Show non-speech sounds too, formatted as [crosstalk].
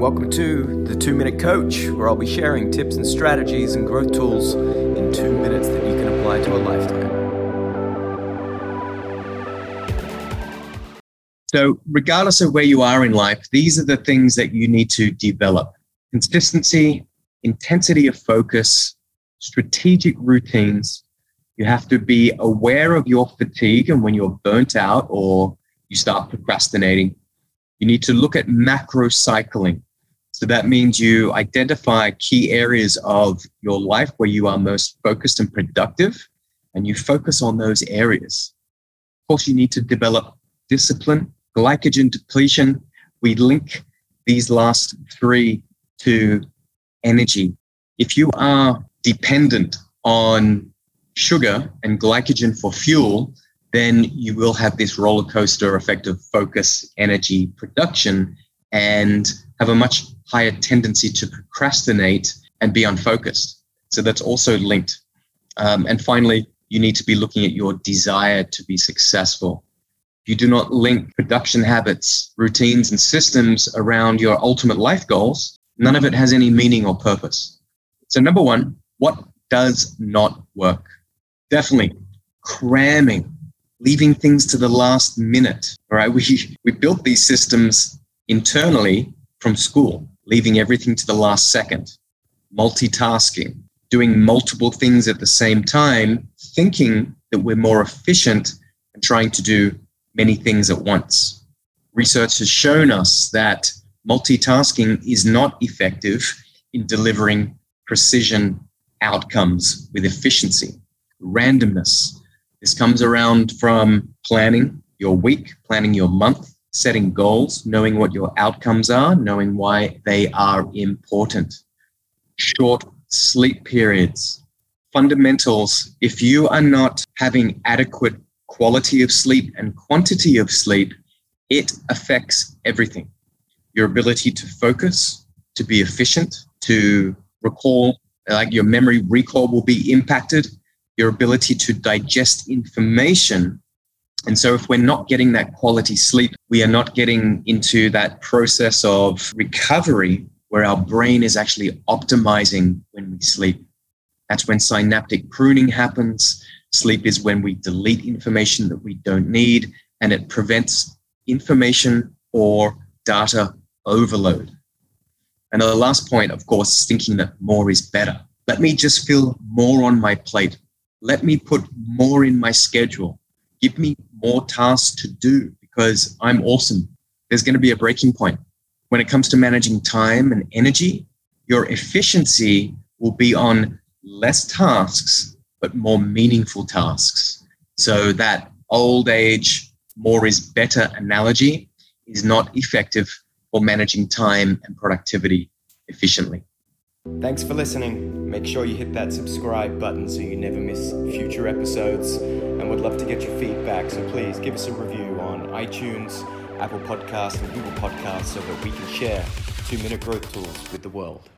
welcome to the Two Minute Coach, where I'll be sharing tips and strategies and growth tools in two minutes that you can apply to a lifetime. So, regardless of where you are in life, these are the things that you need to develop consistency, intensity of focus, strategic routines. You have to be aware of your fatigue and when you're burnt out or you start procrastinating. You need to look at macro cycling. So that means you identify key areas of your life where you are most focused and productive, and you focus on those areas. Of course, you need to develop discipline, glycogen depletion. We link these last three to energy. If you are dependent on sugar and glycogen for fuel, then you will have this roller coaster effect of focus, energy, production, and have a much higher tendency to procrastinate and be unfocused. So that's also linked. Um, and finally, you need to be looking at your desire to be successful. If you do not link production habits, routines, and systems around your ultimate life goals, none of it has any meaning or purpose. So, number one, what does not work? Definitely cramming leaving things to the last minute. All right. [laughs] We, we built these systems internally from school, leaving everything to the last second, multitasking, doing multiple things at the same time, thinking that we're more efficient and trying to do many things at once. Research has shown us that multitasking is not effective in delivering precision outcomes with efficiency. Randomness, this comes around from planning your week, planning your month, setting goals, knowing what your outcomes are, knowing why they are important. Short sleep periods, fundamentals. If you are not having adequate quality of sleep and quantity of sleep, it affects everything. Your ability to focus, to be efficient, to recall, like your memory recall will be impacted your ability to digest information. And so, if we're not getting that quality sleep, we are not getting into that process of recovery where our brain is actually optimizing when we sleep. That's when synaptic pruning happens. Sleep is when we delete information that we don't need, and it prevents information or data overload. And the last point, of course, is thinking that more is better. Let me just fill more on my plate. Let me put more in my schedule. Give me more tasks to do because I'm awesome. There's going to be a breaking point. When it comes to managing time and energy, your efficiency will be on less tasks, but more meaningful tasks. So that old age, more is better analogy is not effective for managing time and productivity efficiently. Thanks for listening. Make sure you hit that subscribe button so you never miss future episodes. And we'd love to get your feedback, so please give us a review on iTunes, Apple Podcasts, and Google Podcasts so that we can share two minute growth tools with the world.